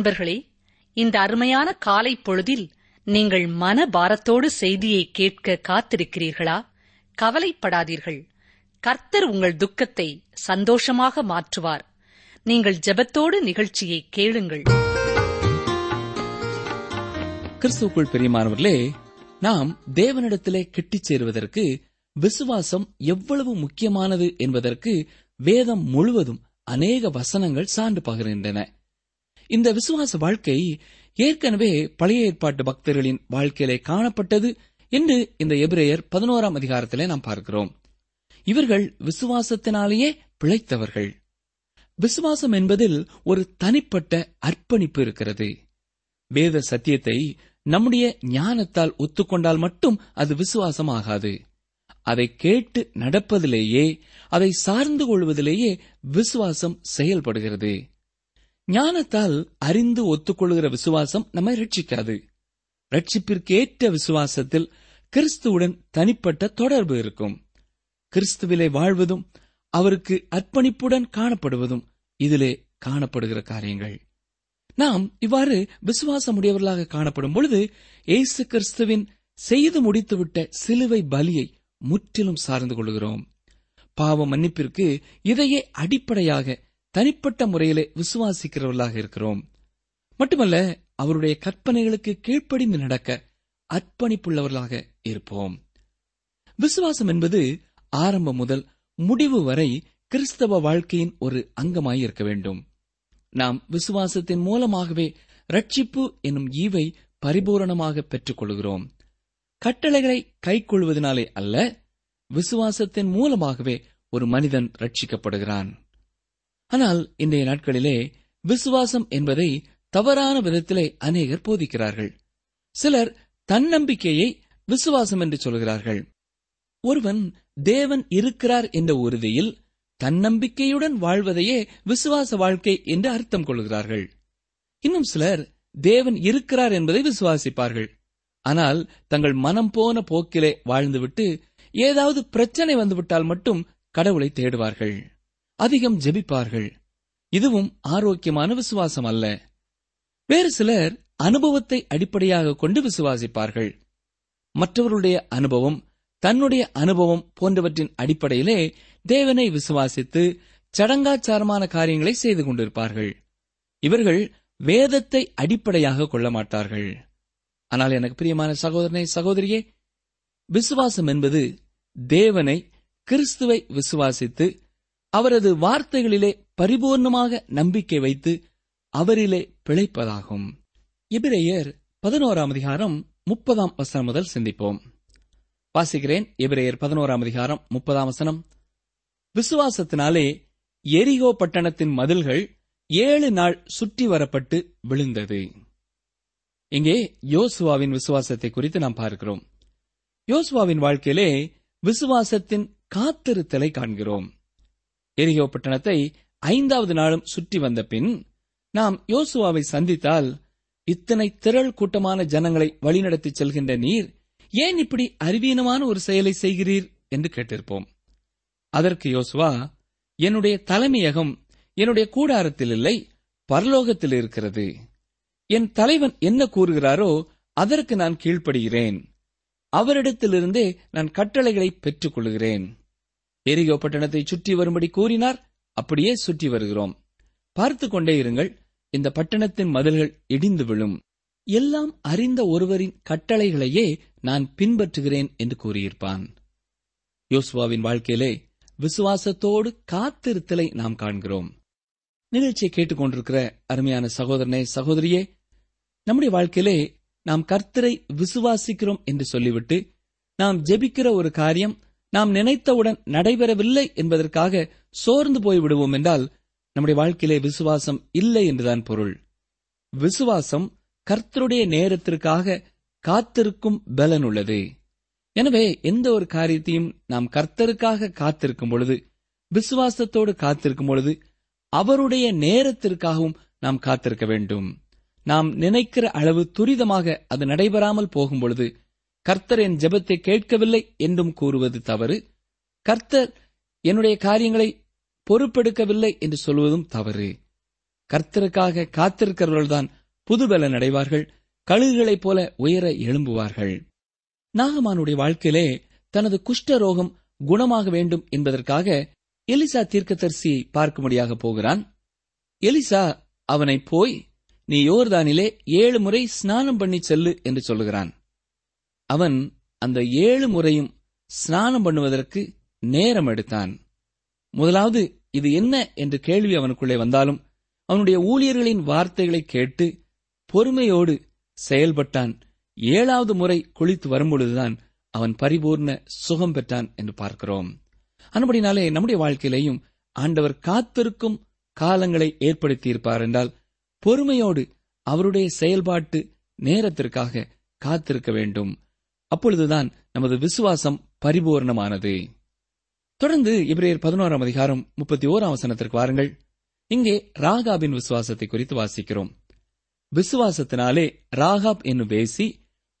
அன்பர்களே இந்த அருமையான காலை பொழுதில் நீங்கள் மன பாரத்தோடு செய்தியை கேட்க காத்திருக்கிறீர்களா? கவலைப்படாதீர்கள். கர்த்தர் உங்கள் துக்கத்தை சந்தோஷமாக மாற்றுவார். நீங்கள் ஜெபத்தோடு நிகழ்ச்சியை கேளுங்கள். கிறிஸ்துவுக்குள் பெரியமானவர்களே நாம் தேவனிடத்திலே கிட்டிச் சேருவதற்கு விசுவாசம் எவ்வளவு முக்கியமானது என்பதற்கு வேதம் முழுவதும் அநேக வசனங்கள் சான்று பகிர்கின்றன. இந்த விசுவாச வாழ்க்கை ஏற்கனவே பழைய ஏற்பாட்டு பக்தர்களின் வாழ்க்கையிலே காணப்பட்டது என்று இந்த எபிரேயர் பதினோராம் அதிகாரத்திலே நாம் பார்க்கிறோம். இவர்கள் விசுவாசத்தினாலேயே பிழைத்தவர்கள். விசுவாசம் என்பதில் ஒரு தனிப்பட்ட அர்ப்பணிப்பு இருக்கிறது. வேத சத்தியத்தை நம்முடைய ஞானத்தால் ஒத்துக்கொண்டால் மட்டும் அது விசுவாசம் ஆகாது அதை கேட்டு நடப்பதிலேயே அதை சார்ந்து கொள்வதிலேயே விசுவாசம் செயல்படுகிறது. ஞானத்தால் அறிந்து ஒத்துக்கொள்கிற விசுவாசம் நம்மை ரட்சிக்காது ரட்சிப்பிற்கேற்ற விசுவாசத்தில் கிறிஸ்துவுடன் தனிப்பட்ட தொடர்பு இருக்கும். கிறிஸ்துவிலே வாழ்வதும் அவருக்கு அர்ப்பணிப்புடன் காணப்படுவதும் இதிலே காணப்படுகிற காரியங்கள். நாம் இவ்வாறு விசுவாசமுடையவர்களாக காணப்படும் பொழுது இயேசு கிறிஸ்துவின் செய்து முடித்துவிட்ட சிலுவை பலியை முற்றிலும் சார்ந்து கொள்கிறோம். பாவ மன்னிப்பிற்கு இதையே அடிப்படையாக தனிப்பட்ட முறையிலே விசுவாசிக்கிறவர்களாக இருக்கிறோம். மட்டுமல்ல அவருடைய கற்பனைகளுக்கு கீழ்ப்படிந்து நடக்க அர்ப்பணிப்புள்ளவர்களாக இருப்போம். விசுவாசம் என்பது ஆரம்பம் முதல் முடிவு வரை கிறிஸ்தவ வாழ்க்கையின் ஒரு அங்கமாய் இருக்க வேண்டும். நாம் விசுவாசத்தின் மூலமாகவே ரட்சிப்பு என்னும் ஈவை பரிபூரணமாக பெற்றுக் கொள்கிறோம் கட்டளைகளை கைக்கொள்வதனாலே அல்ல விசுவாசத்தின் மூலமாகவே ஒரு மனிதன் ரட்சிக்கப்படுகிறான் ஆனால் இன்றைய நாட்களிலே விசுவாசம் என்பதை தவறான விதத்திலே அநேகர் போதிக்கிறார்கள். சிலர் தன்னம்பிக்கையை விசுவாசம் என்று சொல்கிறார்கள். ஒருவன் தேவன் இருக்கிறார் என்ற உறுதியில் தன்னம்பிக்கையுடன் வாழ்வதையே விசுவாச வாழ்க்கை என்று அர்த்தம் கொள்கிறார்கள். இன்னும் சிலர் தேவன் இருக்கிறார் என்பதை விசுவாசிப்பார்கள். ஆனால் தங்கள் மனம் போன போக்கிலே வாழ்ந்துவிட்டு ஏதாவது பிரச்சனை வந்துவிட்டால் மட்டும் கடவுளை தேடுவார்கள். அதிகம் ஜெபிப்பார்கள். இதுவும் ஆரோக்கியமான விசுவாசம் அல்ல. வேறு சிலர் அனுபவத்தை அடிப்படையாக கொண்டு விசுவாசிப்பார்கள். மற்றவருடைய அனுபவம் தன்னுடைய அனுபவம் போன்றவற்றின் அடிப்படையிலே தேவனை விசுவாசித்து சடங்காச்சாரமான காரியங்களை செய்து கொண்டிருப்பார்கள். இவர்கள் வேதத்தை அடிப்படையாக கொள்ள மாட்டார்கள். ஆனால் எனக்கு பிரியமான சகோதரனை சகோதரியே விசுவாசம் என்பது தேவனை கிறிஸ்துவை விசுவாசித்து அவரது வார்த்தைகளிலே பரிபூர்ணமாக நம்பிக்கை வைத்து அவரிலே பிழைப்பதாகும். எபிரேயர் பதினோராம் அதிகாரம் முப்பதாம் வசனம் முதல் சிந்திப்போம். வாசிக்கிறேன் எபிரேயர் பதினோராம் அதிகாரம் முப்பதாம் வசனம். விசுவாசத்தினாலே எரிகோ பட்டணத்தின் மதில்கள் ஏழு நாள் சுற்றி வரப்பட்டு விழுந்தது. இங்கே யோசுவாவின் விசுவாசத்தை குறித்து நாம் பார்க்கிறோம். யோசுவாவின் வாழ்க்கையிலே விசுவாசத்தின் காத்திருத்தலை காண்கிறோம். எரிகோ பட்டணத்தை ஐந்தாவது நாளும் சுற்றி வந்த பின் நாம் யோசுவாவை சந்தித்தால் இத்தனை திரள் கூட்டமான ஜனங்களை வழிநடத்தி செல்கின்ற நீர் ஏன் இப்படி அறிவீனமான ஒரு செயலை செய்கிறீர்? என்று கேட்டிருப்போம். அதற்கு யோசுவா என்னுடைய தலைமையகம் என்னுடைய கூடாரத்தில் இல்லை பரலோகத்தில் இருக்கிறது. என் தலைவன் என்ன கூறுகிறாரோ அதற்கு நான் கீழ்ப்படுகிறேன். அவரிடத்திலிருந்தே நான் கட்டளைகளை பெற்றுக் கொள்கிறேன் எரிகோ பட்டணத்தை சுற்றி வரும்படி கூறினார். அப்படியே சுற்றி வருகிறோம். பார்த்து கொண்டே இருங்கள். இந்த பட்டணத்தின் மதில்கள் இடிந்து விழும். எல்லாம் அறிந்த ஒருவரின் கட்டளைகளையே நான் பின்பற்றுகிறேன் என்று கூறியிருப்பான். யோசுவாவின் வாழ்க்கையிலே விசுவாசத்தோடு காத்திருத்தலை நாம் காண்கிறோம். நிகழ்ச்சியை கேட்டுக்கொண்டிருக்கிற அருமையான சகோதரனே சகோதரியே நம்முடைய வாழ்க்கையிலே நாம் கர்த்தரை விசுவாசிக்கிறோம் என்று சொல்லிவிட்டு நாம் ஜெபிக்கிற ஒரு காரியம் நாம் நினைத்தவுடன் நடைபெறவில்லை என்பதற்காக சோர்ந்து போய் விடுவோம் என்றால் நம்முடைய வாழ்க்கையிலே விசுவாசம் இல்லை என்றுதான் பொருள். விசுவாசம் கர்த்தருடைய நேரத்திற்காக காத்திருக்கும் பலன் உள்ளது. எனவே எந்த ஒரு காரியத்தையும் நாம் கர்த்தருக்காக காத்திருக்கும் பொழுது விசுவாசத்தோடு காத்திருக்கும் பொழுது அவருடைய நேரத்திற்காகவும் நாம் காத்திருக்க வேண்டும். நாம் நினைக்கிற அளவு துரிதமாக அது நடைபெறாமல் போகும் பொழுது கர்த்தர் என் ஜெபத்தை கேட்கவில்லை என்றும் கூறுவது தவறு. கர்த்தர் என்னுடைய காரியங்களை பொறுப்பெடுக்கவில்லை என்று சொல்வதும் தவறு. கர்த்தருக்காக காத்திருக்கிறவர்கள்தான் புதுபலன் அடைவார்கள் கழுகுகளைப் போல உயர எழும்புவார்கள். நாகமானுடைய வாழ்க்கையிலே தனது குஷ்ட ரோகம் குணமாக வேண்டும் என்பதற்காக எலிசா தீர்க்கதரிசியை பார்க்கும்படியாக போகிறான். எலிசா அவனை போய் நீ யோர்தானிலே ஏழு முறை ஸ்நானம் பண்ணி செல்லு என்று சொல்லுகிறான். அவன் அந்த ஏழு முறையும் ஸ்நானம் பண்ணுவதற்கு நேரம் எடுத்தான். முதலாவது இது என்ன என்று கேள்வி அவனுக்குள்ளே வந்தாலும் அவனுடைய ஊழியர்களின் வார்த்தைகளை கேட்டு பொறுமையோடு செயல்பட்டான். ஏழாவது முறை குளித்து வரும்பொழுதுதான் அவன் பரிபூர்ண சுகம் பெற்றான் என்று பார்க்கிறோம். அன்படினாலே நம்முடைய வாழ்க்கையிலேயும் ஆண்டவர் காத்திருக்கும் காலங்களை ஏற்படுத்தியிருப்பார் என்றால் பொறுமையோடு அவருடைய செயல்பாட்டு நேரத்திற்காக காத்திருக்க வேண்டும். அப்பொழுதுதான் நமது விசுவாசம் பரிபூர்ணமானது. தொடர்ந்து இப்ரேயர் பதினோராம் அதிகாரம் முப்பத்தி ஓராம் வசனத்திற்கு வாருங்கள். இங்கே ராகாபின் விசுவாசத்தை குறித்து வாசிக்கிறோம். விசுவாசத்தினாலே ராகாப் என்னும் பேசி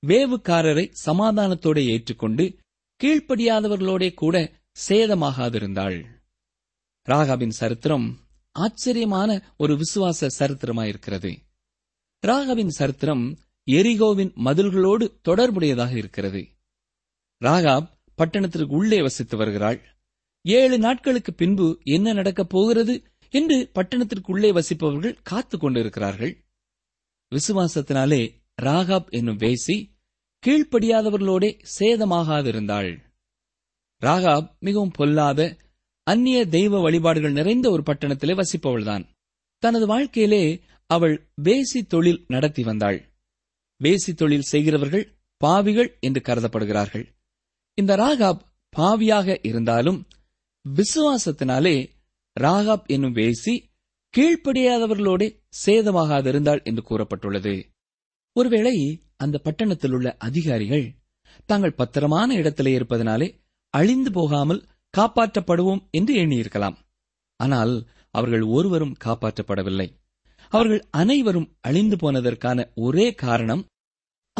வேவுக்காரரை சமாதானத்தோட ஏற்றுக்கொண்டு கீழ்ப்படியாதவர்களோட கூட சேதமாகாதிருந்தாள். ராகாபின் சரித்திரம் ஆச்சரியமான ஒரு விசுவாச சரித்திரமாயிருக்கிறது. ராகாவின் சரித்திரம் எரிகோவின் மதில்களோடு தொடர்புடையதாக இருக்கிறது. ராகாப் பட்டணத்திற்கு உள்ளே வசித்து வருகிறாள். ஏழு நாட்களுக்கு பின்பு என்ன நடக்கப் போகிறது என்று பட்டணத்திற்குள்ளே வசிப்பவர்கள் காத்துக் கொண்டிருக்கிறார்கள். விசுவாசத்தினாலே ராகாப் என்னும் வேசி கீழ்ப்படியாதவர்களோட சேதமாகாதிருந்தாள். ராகாப் மிகவும் பொல்லாத அந்நிய தெய்வ வழிபாடுகள் நிறைந்த ஒரு பட்டணத்திலே வசிப்பவள்தான். தனது வாழ்க்கையிலே அவள் வேசி தொழில் நடத்தி வந்தாள். வேசி தொழில் செய்கிறவர்கள் பாவிகள் என்று கருதப்படுகிறார்கள். இந்த ராகாப் பாவியாக இருந்தாலும் விசுவாசத்தினாலே ராகாப் என்னும் வேசி கீழ்ப்படியாதவர்களோடு சேதமாகாதிருந்தாள் என்று கூறப்பட்டுள்ளது. ஒருவேளை அந்த பட்டணத்தில் உள்ள அதிகாரிகள் தாங்கள் பத்திரமான இடத்திலே இருப்பதனாலே அழிந்து போகாமல் காப்பாற்றப்படுவோம் என்று எண்ணியிருக்கலாம். ஆனால் அவர்கள் ஒருவரும் காப்பாற்றப்படவில்லை. அவர்கள் அனைவரும் அழிந்து போனதற்கான ஒரே காரணம்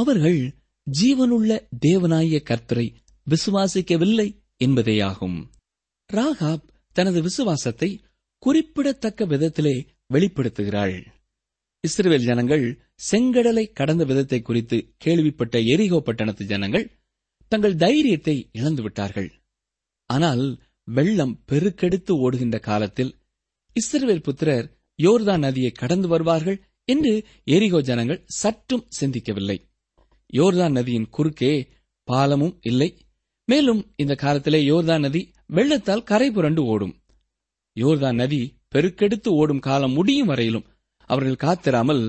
அவர்கள் ஜீவனுள்ள தேவனாய கர்த்தரை விசுவாசிக்கவில்லை என்பதேயாகும். ராகாப் தனது விசுவாசத்தை குறிப்பிடத்தக்க விதத்திலே வெளிப்படுத்துகிறாள். இஸ்ரேல் ஜனங்கள் செங்கடலை கடந்த விதத்தை குறித்து கேள்விப்பட்ட எரிகோ பட்டணத்து ஜனங்கள் தங்கள் தைரியத்தை இழந்துவிட்டார்கள் ஆனால் வெள்ளம் பெருக்கெடுத்து ஓடுகின்ற காலத்தில் இஸ்ரவேல் புத்திரர் யோர்தான் நதியை கடந்து வருவார்கள் என்று எரிகோ ஜனங்கள் சற்றும் சிந்திக்கவில்லை. யோர்தான் நதியின் குறுக்கே பாலமும் இல்லை. மேலும் இந்த காலத்திலே யோர்தான் நதி வெள்ளத்தால் கரை புரண்டு ஓடும். யோர்தான் நதி பெருக்கெடுத்து ஓடும் காலம் முடியும் வரையிலும் அவர்கள் காத்திராமல்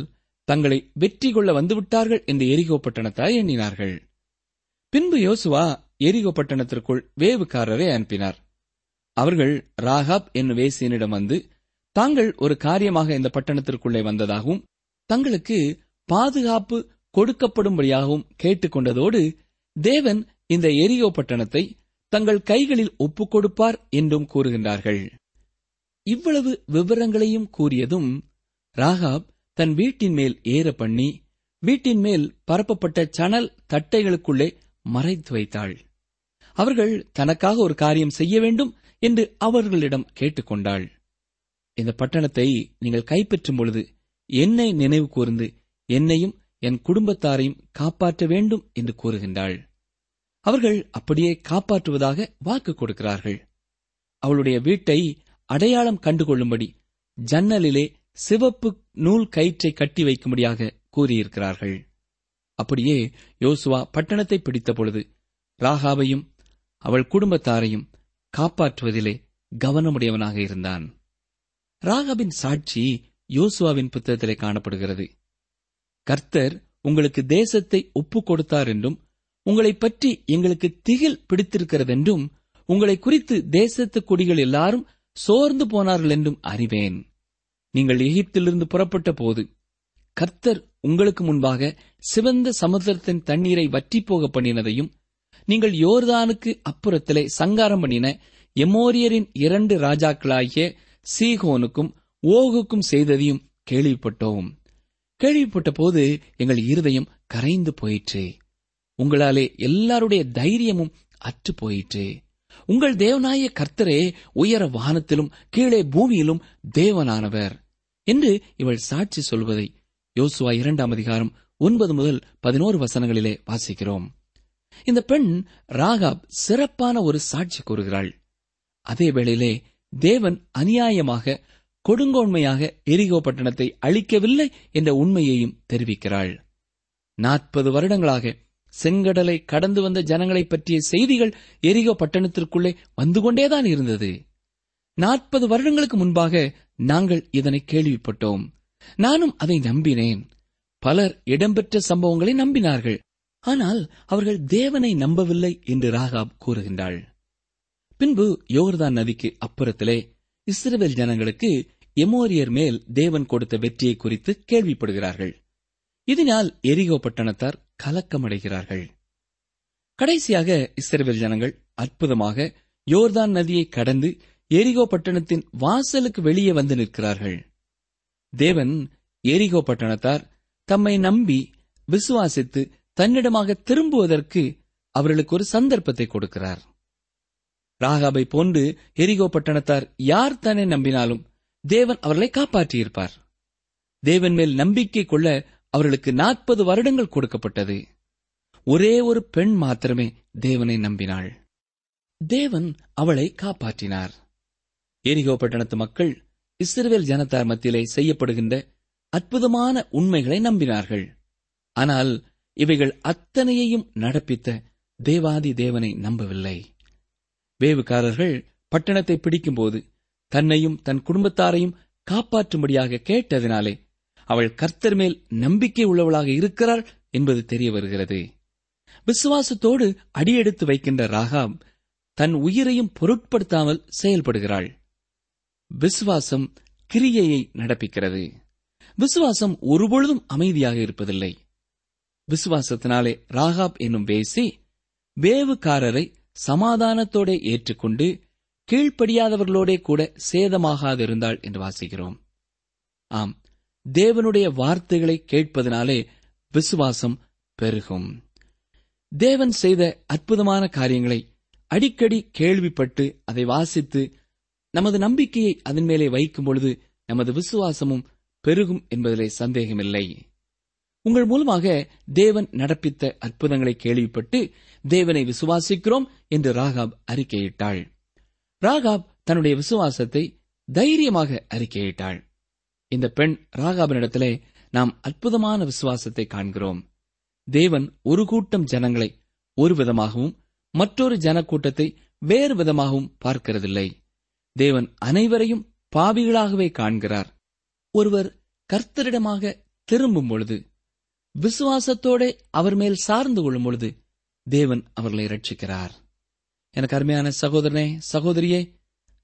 தங்களை வெற்றி கொள்ள வந்துவிட்டார்கள் என்று எரிகோ பட்டணத்தாய் எண்ணினார்கள். பின்பு யோசுவா எரிகோ பட்டணத்திற்குள் வேவுக்காரரை அனுப்பினார். அவர்கள் ராகாப் என்னும் வேசியனிடம் வந்து தாங்கள் ஒரு காரியமாக இந்த பட்டணத்திற்குள்ளே வந்ததாகவும் தங்களுக்கு பாதுகாப்பு கொடுக்கப்படும்படியாகவும் கேட்டுக்கொண்டதோடு தேவன் இந்த எரியோ பட்டணத்தை தங்கள் கைகளில் ஒப்புக் கொடுப்பார் என்றும் கூறுகின்றார்கள். இவ்வளவு விவரங்களையும் கூறியதும் ராகாப் தன் வீட்டின் மேல் ஏற பண்ணி வீட்டின் மேல் பரப்பப்பட்ட சணல் தட்டைகளுக்குள்ளே மறைத்து வைத்தாள். அவர்கள் தனக்காக ஒரு காரியம் செய்ய வேண்டும் என்று அவர்களிடம் கேட்டுக்கொண்டாள். இந்த பட்டணத்தை நீங்கள் கைப்பற்றும் பொழுது என்னை நினைவு கூர்ந்து என்னையும் என் குடும்பத்தாரையும் காப்பாற்ற வேண்டும் என்று கூறுகின்றாள். அவர்கள் அப்படியே காப்பாற்றுவதாக வாக்கு கொடுக்கிறார்கள். அவளுடைய வீட்டை அடையாளம் கண்டுகொள்ளும்படி ஜன்னலிலே சிவப்பு நூல் கயிற்றை கட்டி வைக்கும்படியாக கூறியிருக்கிறார்கள். அப்படியே யோசுவா பட்டணத்தை பிடித்த பொழுது ராகாவையும் அவள் குடும்பத்தாரையும் காப்பாற்றுவதிலே கவனமுடையவனாக இருந்தான். ராகாவின் சாட்சி யோசுவாவின் புத்தகத்திலே காணப்படுகிறது. கர்த்தர் உங்களுக்கு தேசத்தை ஒப்புக் கொடுத்தார் என்றும் உங்களைப் பற்றி எங்களுக்கு திகில் பிடித்திருக்கிறதென்றும் உங்களை குறித்து தேசத்து குடிகள் எல்லாரும் சோர்ந்து போனார்கள் என்றும் அறிவேன். நீங்கள் எகிப்திலிருந்து புறப்பட்ட போது கர்த்தர் உங்களுக்கு முன்பாக சிவந்த சமுத்திரத்தின் தண்ணீரை வற்றி போக பண்ணினதையும் நீங்கள் யோர்தானுக்கு அப்புறத்திலே சங்காரம் பண்ணின எமோரியரின் இரண்டு ராஜாக்களாகிய சீகோனுக்கும் ஓகுக்கும் செய்ததையும் கேள்விப்பட்டோம். கேள்விப்பட்ட போது எங்கள் இருதயம் கரைந்து போயிற்று. உங்களாலே எல்லாருடைய தைரியமும் அற்று போயிற்று. உங்கள் தேவனாய கர்த்தரே உயர வானத்திலும் கீழே பூமியிலும் தேவனானவர் என்று இவள் சாட்சி சொல்வதை யோசுவா இரண்டாம் அதிகாரம் ஒன்பது முதல் பதினோரு வசனங்களிலே வாசிக்கிறோம். இந்த பெண் ராகாப் சிறப்பான ஒரு சாட்சி கூறுகிறாள். அதே வேளையிலே தேவன் அநியாயமாக கொடுங்கோன்மையாக எரிகோ பட்டணத்தை அழிக்கவில்லை என்ற உண்மையையும் தெரிவிக்கிறாள். நாற்பது வருடங்களாக செங்கடலை கடந்து வந்த ஜனங்களைப் பற்றிய செய்திகள் எரிகோ பட்டணத்திற்குள்ளே வந்து கொண்டேதான் இருந்தது. நாற்பது வருடங்களுக்கு முன்பாக நாங்கள் இதனை கேள்விப்பட்டோம். நானும் அதை நம்பினேன். பலர் இடம்பெற்ற சம்பவங்களை நம்பினார்கள். ஆனால் அவர்கள் தேவனை நம்பவில்லை என்று ராகாப் கூறுகின்றாள். பின்பு யோர்தான் நதிக்கு அப்புறத்திலே இஸ்ரவேல் ஜனங்களுக்கு எமோரியர் மேல் தேவன் கொடுத்த வெற்றியை குறித்து கேள்விப்படுகிறார்கள். இதனால் எரிகோ பட்டணத்தார் கலக்கமடைகிறார்கள். கடைசியாக இஸ்ரேல் ஜனங்கள் அற்புதமாக யோர்தான் நதியை கடந்து எரிகோ பட்டணத்தின் வாசலுக்கு வெளியே வந்து நிற்கிறார்கள். தேவன் எரிகோ பட்டணத்தார் தம்மை நம்பி விசுவாசித்து தன்னிடமாக திரும்புவதற்கு அவர்களுக்கு ஒரு சந்தர்ப்பத்தை கொடுக்கிறார். ராகாபை போன்று எரிகோ பட்டணத்தார் யார் தன்னை நம்பினாலும் தேவன் அவர்களை காப்பாற்றியிருப்பார். தேவன் மேல் நம்பிக்கை கொள்ள அவர்களுக்கு நாற்பது வருடங்கள் கொடுக்கப்பட்டது. ஒரே ஒரு பெண் மாத்திரமே தேவனை நம்பினாள். தேவன் அவளை காப்பாற்றினார். எரிகோ பட்டணத்து மக்கள் இஸ்ரேல் ஜனத்தார் மத்தியிலே செய்யப்படுகின்ற அற்புதமான உண்மைகளை நம்பினார்கள். ஆனால் இவைகள் அத்தனையையும் நடப்பித்த தேவாதி தேவனை நம்பவில்லை. வேவுக்காரர்கள் பட்டணத்தை பிடிக்கும்போது தன்னையும் தன் குடும்பத்தாரையும் காப்பாற்றும்படியாக கேட்டதினாலே அவள் கர்த்தர் மேல் நம்பிக்கை உள்ளவளாக இருக்கிறாள் என்பது தெரிய வருகிறது. விசுவாசத்தோடு அடியெடுத்து வைக்கின்ற ராகாப் தன் உயிரையும் பொருட்படுத்தாமல் செயல்படுகிறாள். விசுவாசம் கிரியையை நடப்பிக்கிறது. விசுவாசம் ஒருபொழுதும் அமைதியாக இருப்பதில்லை. விசுவாசத்தினாலே ராகாப் என்னும் வேசி வேவுக்காரரை சமாதானத்தோட ஏற்றுக்கொண்டு கீழ்ப்படியாதவர்களோடே கூட சேதமாகாதிருந்தாள் என்று வாசிக்கிறோம். ஆம் தேவனுடைய வார்த்தைகளை கேட்பதனாலே விசுவாசம் பெருகும். தேவன் செய்த அற்புதமான காரியங்களை அடிக்கடி கேள்விப்பட்டு அதை வாசித்து நமது நம்பிக்கையை அதன் மேலே வைக்கும் பொழுது நமது விசுவாசமும் பெருகும் என்பதிலே சந்தேகமில்லை. உங்கள் மூலமாக தேவன் நடப்பித்த அற்புதங்களை கேள்விப்பட்டு தேவனை விசுவாசிக்கிறோம் என்று ராகாப் அறிக்கையிட்டாள். ராகாப் தன்னுடைய விசுவாசத்தை தைரியமாக அறிக்கையிட்டாள். இந்த பெண் ராகாபினிடத்திலே நாம் அற்புதமான விசுவாசத்தை காண்கிறோம். தேவன் ஒரு கூட்டம் ஜனங்களை ஒரு விதமாகவும் மற்றொரு ஜனக்கூட்டத்தை வேறு விதமாகவும் பார்க்கிறதில்லை. தேவன் அனைவரையும் பாவிகளாகவே காண்கிறார். ஒருவர் கர்த்தரிடமாக திரும்பும் பொழுது விசுவாசத்தோட அவர் மேல் சார்ந்து கொள்ளும் பொழுது தேவன் அவர்களை ரட்சிக்கிறார் எனக்கு அருமையான சகோதரனே சகோதரியே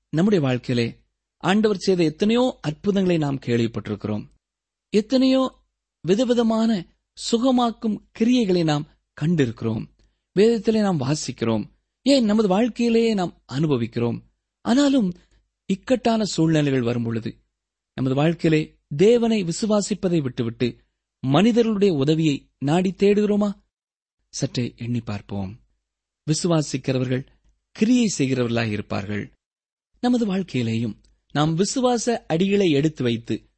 நம்முடைய வாழ்க்கையிலே ஆண்டவர் செய்த எத்தனையோ அற்புதங்களை நாம் கேள்விப்பட்டிருக்கிறோம். எத்தனையோ விதவிதமான சுகமாக்கும் கிரியைகளை நாம் கண்டிருக்கிறோம். வேதத்திலே நாம் வாசிக்கிறோம். ஏன் நமது வாழ்க்கையிலேயே நாம் அனுபவிக்கிறோம்? ஆனாலும் இக்கட்டான சூழ்நிலைகள் வரும் பொழுது நமது வாழ்க்கையிலே தேவனை விசுவாசிப்பதை விட்டுவிட்டு மனிதர்களுடைய உதவியை நாடி தேடுகிறோமா? சற்றே எண்ணி பார்ப்போம். விசுவாசிக்கிறவர்கள் கிரியை செய்கிறவர்களாக இருப்பார்கள். நமது வாழ்க்கையிலேயும் நாம் விசுவாச அடிகளை எடுத்து வைத்து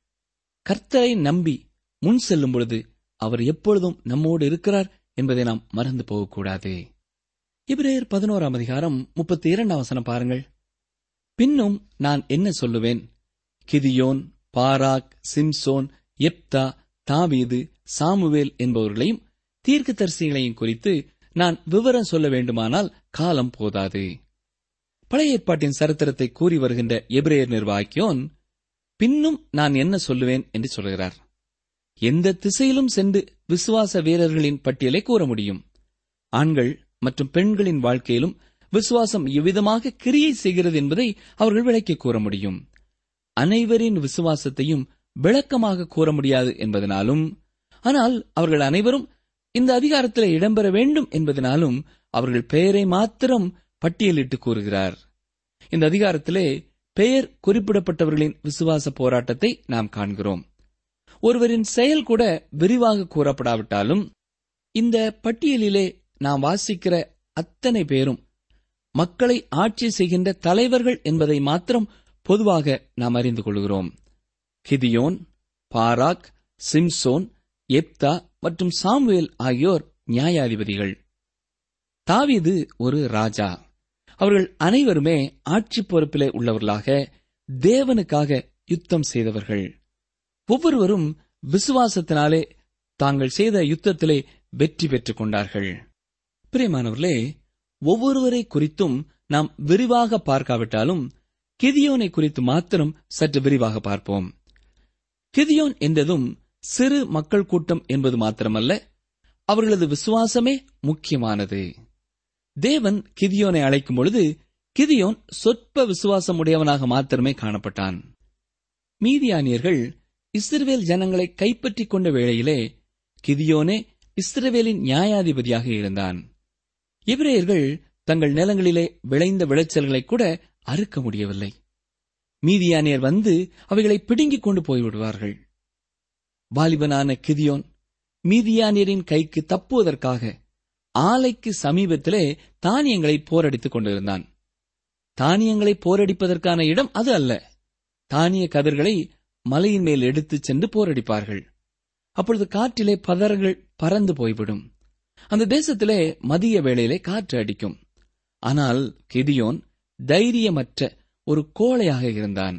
கர்த்தரை நம்பி முன் செல்லும் பொழுது அவர் எப்பொழுதும் நம்மோடு இருக்கிறார் என்பதை நாம் மறந்து போகக்கூடாது. இப்ரேயர் பதினோராம் அதிகாரம் முப்பத்தி இரண்டாம் வசனம் பாருங்கள். பின்னும் நான் என்ன சொல்லுவேன்? கிதியோன் பாராக் சிம்சோன் எப்தா தாவீது சாமுவேல் என்பவர்களையும் தீர்க்க தரிசிகளையும் குறித்து நான் விவரம் சொல்ல வேண்டுமானால் காலம் போதாது. பழைய ஏற்பாட்டின் சரித்திரத்தை கூறி வருகின்ற எபிரேயர் நிர்வாகியோன் பின்னும் நான் என்ன சொல்லுவேன் என்று சொல்கிறார். எந்த திசையிலும் சென்று விசுவாச வீரர்களின் பட்டியலை கூற முடியும். ஆண்கள் மற்றும் பெண்களின் வாழ்க்கையிலும் விசுவாசம் எவ்விதமாக கிரியை செய்கிறது என்பதை அவர்கள் விளக்கி கூற முடியும். அனைவரின் விசுவாசத்தையும் விளக்கமாக கூற முடியாது என்பதனாலும் ஆனால் அவர்கள் அனைவரும் இந்த அதிகாரத்தில் இடம்பெற வேண்டும் என்பதனாலும் அவர்கள் பெயரை மாத்திரம் பட்டியலிட்டு கூறுகிறார். இந்த அதிகாரத்திலே பெயர் குறிப்பிடப்பட்டவர்களின் விசுவாச போராட்டத்தை நாம் காண்கிறோம். ஒருவரின் செயல் கூட விரிவாக கூறப்படாவிட்டாலும் இந்த பட்டியலிலே நாம் வாசிக்கிற அத்தனை பேரும் மக்களை ஆட்சி செய்கின்ற தலைவர்கள் என்பதை மாத்திரம் பொதுவாக நாம் அறிந்து கொள்கிறோம். கிதியோன் பாராக் சிம்சோன் எப்தா மற்றும் சாமுவேல் ஆகியோர் நியாயாதிபதிகள். தாவீது ஒரு ராஜா. அவர்கள் அனைவருமே ஆட்சி பொறுப்பிலே உள்ளவர்களாக தேவனுக்காக யுத்தம் செய்தவர்கள். ஒவ்வொருவரும் விசுவாசத்தினாலே தாங்கள் செய்த யுத்தத்திலே வெற்றி பெற்றுக் கொண்டார்கள். பிரியமானவர்களே ஒவ்வொருவரை குறித்தும் நாம் விரிவாக பார்க்காவிட்டாலும் கிதியோனை குறித்து மாத்திரம் சற்று விரிவாக பார்ப்போம். கிதியோன் என்றதும் சிறு மக்கள் கூட்டம் என்பது மாத்திரமல்ல அவர்களது விசுவாசமே முக்கியமானது. தேவன் கிதியோனை அழைக்கும் பொழுது கிதியோன் சொற்ப விசுவாசம் உடையவனாக மாத்திரமே காணப்பட்டான். மீதியானியர்கள் இஸ்ரவேல் ஜனங்களை கைப்பற்றிக் கொண்ட வேளையிலே கிதியோனே இஸ்ரவேலின் நியாயாதிபதியாக இருந்தான். இவரேயர்கள் தங்கள் நிலங்களிலே விளைந்த விளைச்சல்களை கூட அறுக்க முடியவில்லை. மீதியானியர் வந்து அவைகளை பிடுங்கிக் கொண்டு போய்விடுவார்கள். வாலிபனான கிதியோன் மீதியானியரின் கைக்கு தப்புவதற்காக ஆலைக்கு சமீபத்திலே தானியங்களை போரடித்துக் கொண்டிருந்தான். தானியங்களை போரடிப்பதற்கான இடம் அது அல்ல. தானிய கதிர்களை மலையின் மேல் எடுத்துச் சென்று போரடிப்பார்கள். அப்பொழுது காற்றிலே பதர்கள் பறந்து போய்விடும். அந்த தேசத்திலே மதிய வேளையிலே காற்று அடிக்கும். ஆனால் கிதியோன் தைரியமற்ற ஒரு கோழையாக இருந்தான்.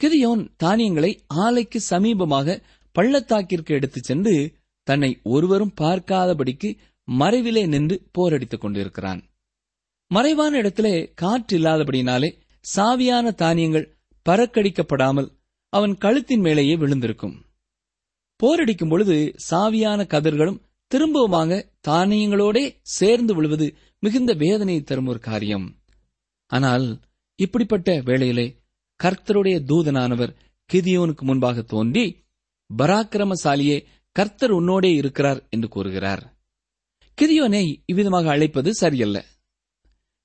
கிதியோன் தானியங்களை ஆலைக்கு சமீபமாக பள்ளத்தாக்கிற்கு எடுத்துச் சென்று தன்னை ஒருவரும் பார்க்காதபடிக்கு மறைவிலே நின்று போரடித்துக் கொண்டிருக்கிறான். மறைவான இடத்திலே காற்று இல்லாதபடினாலே சாவியான தானியங்கள் பறக்கடிக்கப்படாமல் அவன் கழுத்தின் மேலேயே விழுந்திருக்கும். போரடிக்கும் பொழுது சாவியான கதிர்களும் திரும்பவுமாக தானியங்களோடே சேர்ந்து விழுவது மிகுந்த வேதனையை தரும் ஒரு காரியம். ஆனால் இப்படிப்பட்ட வேளையிலே கர்த்தருடைய தூதனானவர் கிதியோனுக்கு முன்பாக தோன்றி பராக்கிரமசாலியே கர்த்தர் உன்னோடே இருக்கிறார் என்று கூறுகிறார். கிதியோனை இவ்விதமாக அழைப்பது சரியல்ல.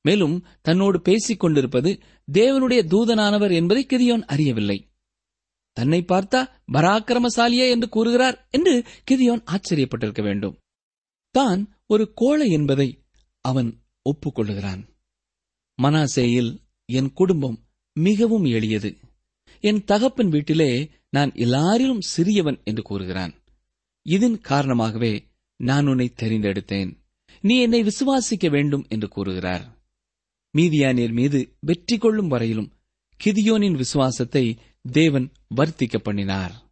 மேலும் தன்னோடு பேசிக் கொண்டிருப்பது தேவனுடைய தூதனானவர் என்பதை கிதியோன் அறியவில்லை. தன்னை பார்த்தா பராக்கிரமசாலியே என்று கூறுகிறார் என்று கிதியோன் ஆச்சரியப்பட்டிருக்க வேண்டும். தான் ஒரு கோழை என்பதை அவன் ஒப்புக்கொள்ளுகிறான். மனாசேயில் என் குடும்பம் மிகவும் எளியது. என் தகப்பன் வீட்டிலே நான் எல்லாரிலும் சிறியவன் என்று கூறுகிறான். இதன் காரணமாகவே நான் உன்னை தெரிந்தெடுத்தேன். நீ என்னை விசுவாசிக்க வேண்டும் என்று கூறுகிறார். மீதியானியர் மீது வெற்றி கொள்ளும் வரையிலும் கிதியோனின் விசுவாசத்தை தேவன் வர்த்திக்க பண்ணினார்.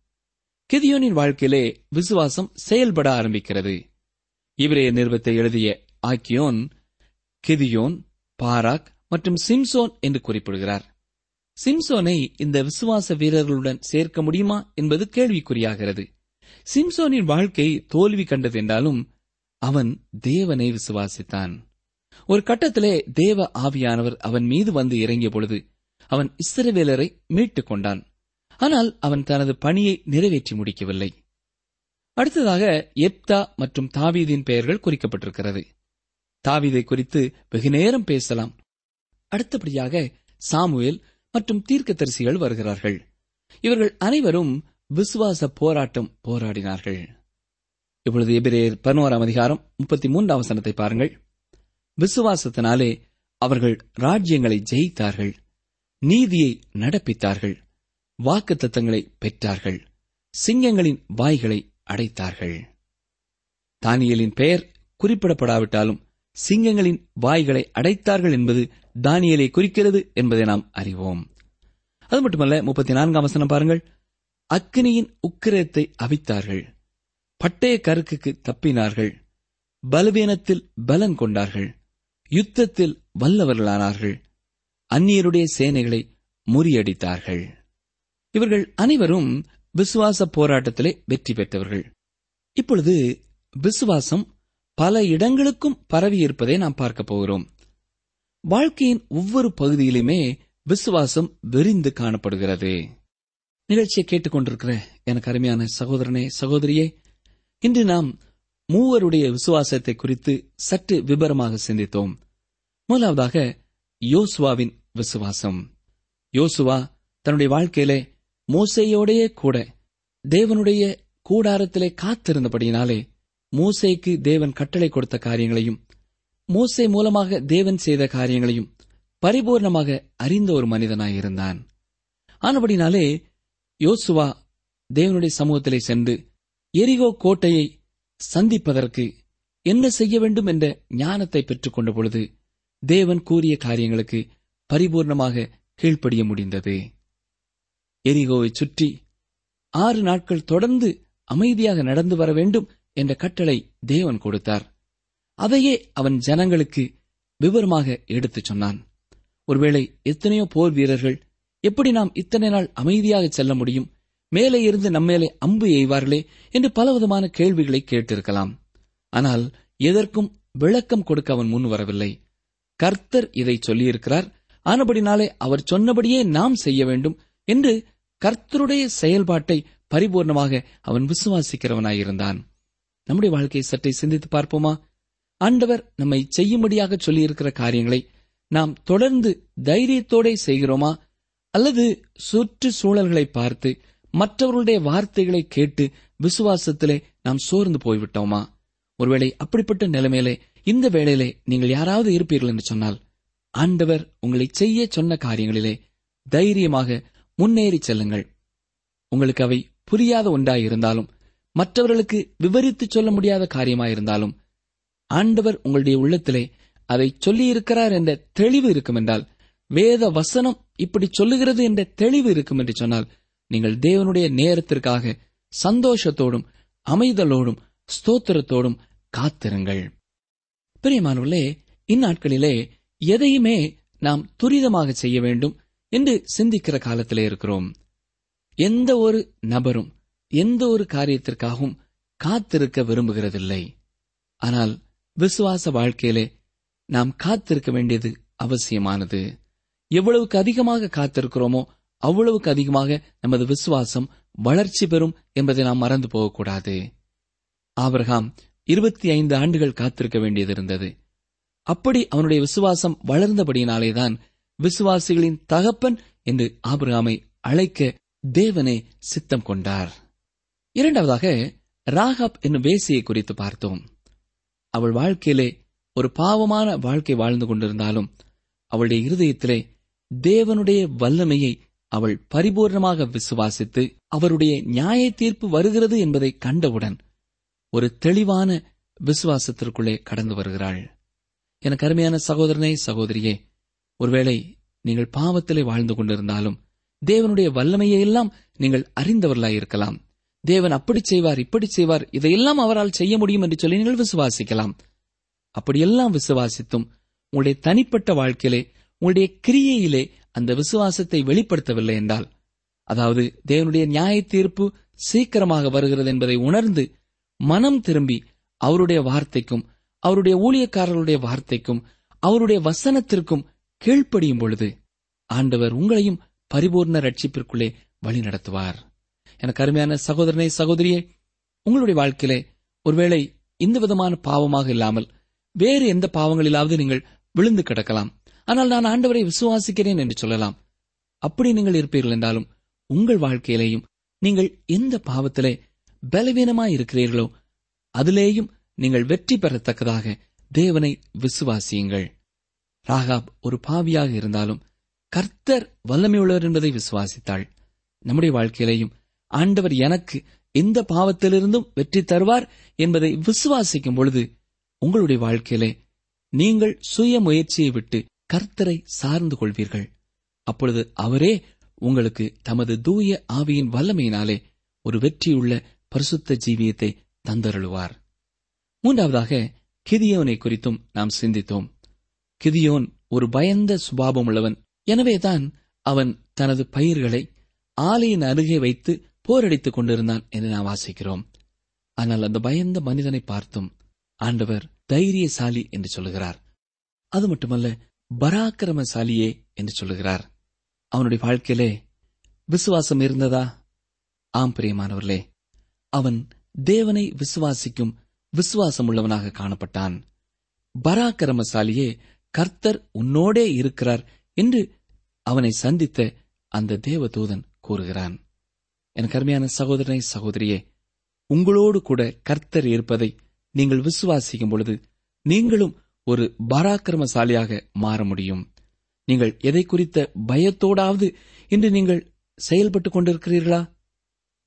கிதியோனின் வாழ்க்கையிலே விசுவாசம் செயல்பட ஆரம்பிக்கிறது. இவரே நிறுவத்தை எழுதிய ஆக்கியோன் கிதியோன் பாராக் மற்றும் சிம்சோன் என்று குறிப்பிடுகிறார். சிம்சோனை இந்த விசுவாச வீரர்களுடன் சேர்க்க முடியுமா என்பது கேள்விக்குறியாகிறது. சிம்சோனின் வாழ்க்கை தோல்வி கண்டது என்றாலும் அவன் தேவனை விசுவாசித்தான். ஒரு கட்டத்திலே தேவ ஆவியானவர் அவன் மீது வந்து இறங்கிய பொழுது அவன் இஸ்ரவேலரை மீட்டுக் கொண்டான். ஆனால் அவன் தனது பணியை நிறைவேற்றி முடிக்கவில்லை. அடுத்ததாக எப்தா மற்றும் தாவீதின் பெயர்கள் குறிக்கப்பட்டிருக்கிறது. தாவீதை குறித்து வெகு நேரம் பேசலாம். அடுத்தபடியாக சாமுவேல் மற்றும் தீர்க்கதரிசிகள் வருகிறார்கள். இவர்கள் அனைவரும் விசுவாச போராட்டம் போராடினார்கள். இப்பொழுது எபிரேயர் பதினோராம் அதிகாரம் முப்பத்தி மூன்றாம் வசனத்தை பாருங்கள். விசுவாசத்தினாலே அவர்கள் ராஜ்யங்களை ஜெயித்தார்கள். நீதியை நடப்பித்தார்கள். வாக்கு தத்தங்களை பெற்றார்கள். சிங்கங்களின் வாய்களை அடைத்தார்கள். தானியலின் பெயர் குறிப்பிடப்படாவிட்டாலும் சிங்கங்களின் வாய்களை அடைத்தார்கள் என்பது தானியலை குறிக்கிறது என்பதை நாம் அறிவோம். அது மட்டுமல்ல முப்பத்தி நான்காம் வசனம் பாருங்கள். அக்கினியின் உக்கிரத்தை அவித்தார்கள். பட்டய கருக்குக்கு தப்பினார்கள். பலவீனத்தில் பலன் கொண்டார்கள். யுத்தத்தில் வல்லவர்களானார்கள். அந்நியருடைய சேனைகளை முறியடித்தார்கள். இவர்கள் அனைவரும் விசுவாச போராட்டத்திலே வெற்றி பெற்றவர்கள். இப்பொழுது விசுவாசம் பல இடங்களுக்கும் பரவி இருப்பதை நாம் பார்க்க போகிறோம். வாழ்க்கையின் ஒவ்வொரு பகுதியிலுமே விசுவாசம் விரிந்து காணப்படுகிறது. நிகழ்ச்சியை கேட்டுக்கொண்டிருக்கிற எனக்கு அருமையான சகோதரனே சகோதரியே இன்று நாம் மூவருடைய விசுவாசத்தை குறித்து சற்று விபரமாக சிந்தித்தோம். முதலாவதாக யோசுவாவின் விசுவாசம். யோசுவா தன்னுடைய வாழ்க்கையிலே மோசையோடையே கூட தேவனுடைய கூடாரத்திலே காத்திருந்தபடியினாலே மூசைக்கு தேவன் கட்டளை கொடுத்த காரியங்களையும் மூசை மூலமாக தேவன் செய்த காரியங்களையும் பரிபூர்ணமாக அறிந்த ஒரு மனிதனாயிருந்தான் ஆனபடினாலே யோசுவா தேவனுடைய சமூகத்திலே சென்று எரிகோ கோட்டையை சந்திப்பதற்கு என்ன செய்ய வேண்டும் என்ற ஞானத்தை பெற்றுக்கொண்ட பொழுது தேவன் கூறிய காரியங்களுக்கு பரிபூர்ணமாக கீழ்ப்படிய முடிந்தது. எரிகோவை சுற்றி ஆறு நாட்கள் தொடர்ந்து அமைதியாக நடந்து வர வேண்டும் என்ற கட்டளை தேவன் கொடுத்தார். அதையே அவன் ஜனங்களுக்கு விவரமாக எடுத்துச் சொன்னான். ஒருவேளை எத்தனையோ போர் வீரர்கள் எப்படி நாம் இத்தனை நாள் அமைதியாக செல்ல முடியும்? மேலே இருந்து நம்மேலே அம்பு எய்வார்களே என்று பலவிதமான கேள்விகளை கேட்டிருக்கலாம். ஆனால் எதற்கும் விளக்கம் கொடுக்க அவன் முன் வரவில்லை. கர்த்தர் இதை சொல்லியிருக்கிறார். ஆனபடினாலே அவர் சொன்னபடியே நாம் செய்ய வேண்டும் என்று கர்த்தருடைய செயல்பாட்டை பரிபூர்ணமாக அவன் விசுவாசிக்கிறவனாயிருந்தான். நம்முடைய வாழ்க்கையை சற்றே சிந்தித்து பார்ப்போமா? ஆண்டவர் நம்மை செய்யும்படியாக சொல்லியிருக்கிற காரியங்களை நாம் தொடர்ந்து தைரியத்தோட செய்கிறோமா? அல்லது சுற்று சூழல்களை பார்த்து மற்றவர்களுடைய வார்த்தைகளை கேட்டு விசுவாசத்திலே நாம் சோர்ந்து போய்விட்டோமா? ஒருவேளை அப்படிப்பட்ட நிலைமையிலே இந்த வேளையிலே நீங்கள் யாராவது இருப்பீர்கள் என்று சொன்னால் ஆண்டவர் உங்களை செய்ய சொன்ன காரியங்களிலே தைரியமாக முன்னேறி செல்லுங்கள். உங்களுக்கு அவை புரியாத ஒன்றாயிருந்தாலும் மற்றவர்களுக்கு விவரித்து சொல்ல முடியாத காரியமாயிருந்தாலும் ஆண்டவர் உங்களுடைய உள்ளத்திலே அதை சொல்லியிருக்கிறார் என்ற தெளிவு இருக்கும் என்றால் வேத வசனம் இப்படி சொல்லுகிறது என்ற தெளிவு இருக்கும் என்று சொன்னால் நீங்கள் தேவனுடைய நேரத்திற்காக சந்தோஷத்தோடும் அமைதலோடும் ஸ்தோத்திரத்தோடும் காத்திருங்கள். பிரியமானவர்களே இந்நாட்களிலே எதையுமே நாம் துரிதமாக செய்ய வேண்டும் என்று சிந்திக்கிற காலத்திலே இருக்கிறோம். எந்த ஒரு நபரும் எந்த ஒரு காரியத்திற்காகவும் காத்திருக்க விரும்புகிறதில்லை. ஆனால் விசுவாச வாழ்க்கையிலே நாம் காத்திருக்க வேண்டியது அவசியமானது. எவ்வளவுக்கு அதிகமாக காத்திருக்கிறோமோ அவ்வளவுக்கு அதிகமாக நமது விசுவாசம் வளர்ச்சி பெறும் என்பதை நாம் மறந்து போகக்கூடாது. ஆபிரகாம் இருபத்தி ஐந்து ஆண்டுகள் காத்திருக்க வேண்டியது இருந்தது அப்படி அவனுடைய விசுவாசம் வளர்ந்தபடியினாலேதான் விசுவாசிகளின் தகப்பன் என்று ஆபிரகாமை அழைக்க தேவனே சித்தம் கொண்டார். இரண்டாவதாக ராகப் என்னும் வேசியை குறித்து பார்த்தோம். அவள் வாழ்க்கையிலே ஒரு பாவமான வாழ்க்கை வாழ்ந்து கொண்டிருந்தாலும் அவளுடைய இருதயத்திலே தேவனுடைய வல்லமையை அவள் பரிபூர்ணமாக விசுவாசித்து அவருடைய நியாய தீர்ப்பு வருகிறது என்பதை கண்டவுடன் ஒரு தெளிவான விசுவாசத்திற்குள்ளே கடந்து வருகிறாள். எனக்கு அருமையான சகோதரனே சகோதரியே ஒருவேளை நீங்கள் பாவத்திலே வாழ்ந்து கொண்டிருந்தாலும் தேவனுடைய வல்லமையை எல்லாம் நீங்கள் அறிந்தவர்களாயிருக்கலாம். தேவன் அப்படி செய்வார் இப்படி செய்வார் இதையெல்லாம் அவரால் செய்ய முடியும் என்று சொல்லி நீங்கள் விசுவாசிக்கலாம். அப்படியெல்லாம் விசுவாசித்தும் உங்களுடைய தனிப்பட்ட வாழ்க்கையிலே உங்களுடைய கிரியையிலே அந்த விசுவாசத்தை வெளிப்படுத்தவில்லை என்றால் அதாவது தேவனுடைய நியாய தீர்ப்பு சீக்கிரமாக வருகிறது என்பதை உணர்ந்து மனம் திரும்பி அவருடைய வார்த்தைக்கும் அவருடைய ஊழியக்காரர்களுடைய வார்த்தைக்கும் அவருடைய வசனத்திற்கும் கீழ்ப்படியும் பொழுது ஆண்டவர் உங்களையும் பரிபூர்ண ரட்சிப்பிற்குள்ளே வழி நடத்துவார் எனக்கு அருமையான சகோதரனை சகோதரியே உங்களுடைய வாழ்க்கையிலே ஒருவேளை இந்த விதமான பாவமாக இல்லாமல் வேறு எந்த பாவங்களிலாவது நீங்கள் விழுந்து கிடக்கலாம். ஆனால் நான் ஆண்டவரை விசுவாசிக்கிறேன் என்று சொல்லலாம். அப்படி நீங்கள் இருப்பீர்கள் என்றாலும் உங்கள் வாழ்க்கையிலேயும் நீங்கள் எந்த பாவத்திலே பலவீனமாய் இருக்கிறீர்களோ அதிலேயும் நீங்கள் வெற்றி பெறத்தக்கதாக தேவனை விசுவாசியுங்கள். ராகாப் ஒரு பாவியாக இருந்தாலும் கர்த்தர் வல்லமையுள்ளவர் என்பதை விசுவாசித்தாள். நம்முடைய வாழ்க்கையிலேயும் ஆண்டவர் எனக்கு இந்த பாவத்திலிருந்தும் வெற்றி தருவார் என்பதை விசுவாசிக்கும் பொழுது உங்களுடைய வாழ்க்கையிலே நீங்கள் சுய முயற்சியை விட்டு கர்த்தரை சார்ந்து கொள்வீர்கள். அப்பொழுது அவரே உங்களுக்கு தமது தூய ஆவியின் வல்லமையினாலே ஒரு வெற்றியுள்ள பரிசுத்த ஜீவியத்தை தந்தருளுவார். மூன்றாவதாக கிதியோனை குறித்தும் நாம் சிந்தித்தோம். கிதியோன் ஒரு பயந்த சுபாவம் உள்ளவன் எனவேதான் அவன் தனது பயிர்களை ஆலையின் அருகே வைத்து போரடித்துக் கொண்டிருந்தான் என்று நாம் வாசிக்கிறோம். ஆனால் அந்த பயந்த மனிதனை பார்த்தும் ஆண்டவர் தைரியசாலி என்று சொல்லுகிறார். அது மட்டுமல்ல பராக்கிரமசாலியே என்று சொல்லுகிறார். அவனுடைய வாழ்க்கையிலே விசுவாசம் இருந்ததா? ஆம் பிரியமானவர்களே. அவன் தேவனை விசுவாசிக்கும் விசுவாசம் உள்ளவனாக காணப்பட்டான். பராக்கிரமசாலியே கர்த்தர் உன்னோடே இருக்கிறார் என்று அவனை சந்தித்த அந்த தேவதூதன் கூறுகிறான். எனக்கு அருமையான சகோதரனை சகோதரியே உங்களோடு கூட கர்த்தர் இருப்பதை நீங்கள் விசுவாசிக்கும் பொழுது நீங்களும் ஒரு பராக்கிரமசாலியாக மாற முடியும். நீங்கள் எதை குறித்த பயத்தோடாவது இன்று நீங்கள் செயல்பட்டுக் கொண்டிருக்கிறீர்களா?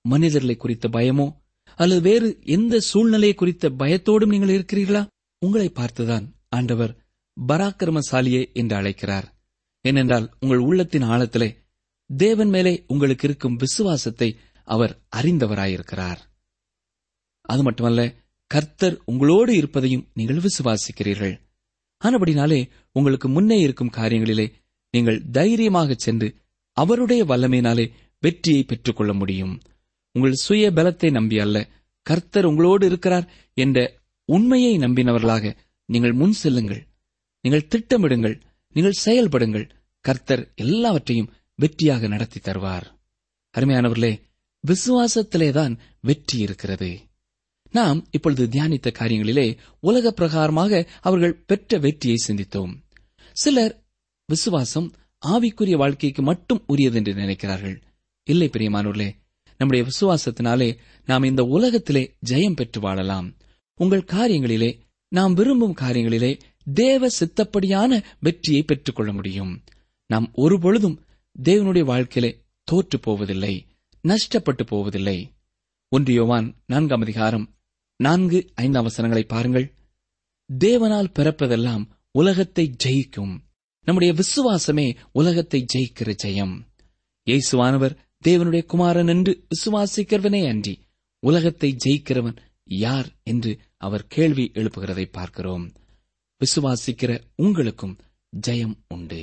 மனிதர்களை குறித்த பயமோ? அல்லது வேறு எந்த சூழ்நிலையை குறித்த பயத்தோடும் நீங்கள் இருக்கிறீர்களா? உங்களை பார்த்துதான் ஆண்டவர் பராக்கிரமசாலியே என்று அழைக்கிறார். ஏனென்றால் உங்கள் உள்ளத்தின் ஆழத்திலே தேவன் மேலே உங்களுக்கு இருக்கும் விசுவாசத்தை அவர் அறிந்தவராயிருக்கிறார். அது மட்டுமல்ல கர்த்தர் உங்களோடு இருப்பதையும் நீங்கள் விசுவாசிக்கிறீர்கள். ஆனபடினாலே உங்களுக்கு முன்னே இருக்கும் காரியங்களிலே நீங்கள் தைரியமாக சென்று அவருடைய வல்லமையினாலே வெற்றியை பெற்றுக்கொள்ள முடியும். உங்கள் சுய பலத்தை நம்பி அல்ல கர்த்தர் உங்களோடு இருக்கிறார் என்ற உண்மையை நம்பினவர்களாக நீங்கள் முன் செல்லுங்கள். நீங்கள் திட்டமிடுங்கள் நீங்கள் செயல்படுங்கள். கர்த்தர் எல்லாவற்றையும் வெற்றியாக நடத்தி தருவார். அருமையானவர்களே விசுவாசத்திலேதான் வெற்றி இருக்கிறது. நாம் இப்பொழுது தியானித்த காரியங்களிலே உலக பிரகாரமாக அவர்கள் பெற்ற வெற்றியை சிந்தித்தோம். சிலர் விசுவாசம் ஆவிக்குரிய வாழ்க்கைக்கு மட்டும் உரியது என்று நினைக்கிறார்கள். இல்லை பிரியமானவர்களே நம்முடைய விசுவாசத்தினாலே நாம் இந்த உலகத்திலே ஜெயம் பெற்று வாழலாம். உங்கள் காரியங்களிலே நாம் விரும்பும் காரியங்களிலே தேவ சித்தப்படியான வெற்றியை பெற்றுக்கொள்ள முடியும். நாம் ஒருபொழுதும் தேவனுடைய வாழ்க்கையிலே தோற்று போவதில்லை நஷ்டப்பட்டு போவதில்லை. ஒன்றியோவான் நான்காம் அதிகாரம் நான்கு ஐந்தாம் வசனங்களை பாருங்கள். தேவனால் பிறப்பதெல்லாம் உலகத்தை ஜெயிக்கும். நம்முடைய விசுவாசமே உலகத்தை ஜெயிக்கிற ஜெயம். இயேசுவானவர் தேவனுடைய குமாரன் என்று விசுவாசிக்கிறவனே அன்றி உலகத்தை ஜெயிக்கிறவன் யார் என்று அவர் கேள்வி எழுப்புகிறதை பார்க்கிறோம். விசுவாசிக்கிற உங்களுக்கும் ஜெயம் உண்டு.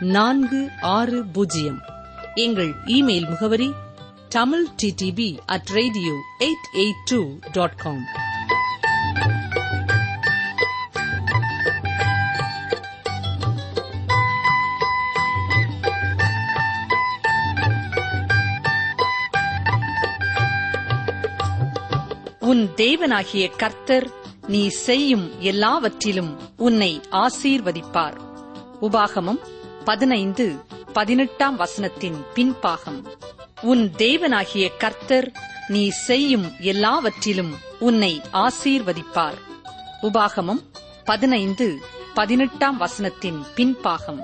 நான்கு ஆறு பூஜ்ஜியம். எங்கள் இமெயில் முகவரி Tamil DTP at radio eight eight two dot com. உன் தேவனாகிய கர்த்தர் நீ செய்யும் எல்லாவற்றிலும் உன்னை ஆசீர்வதிப்பார். உபாகமம் பதினைந்து பதினெட்டாம் வசனத்தின் பின்பாகம். உன் தேவனாகிய கர்த்தர் நீ செய்யும் எல்லாவற்றிலும் உன்னை ஆசீர்வதிப்பார். உபாகமம் பதினைந்து பதினெட்டாம் வசனத்தின் பின்பாகம்.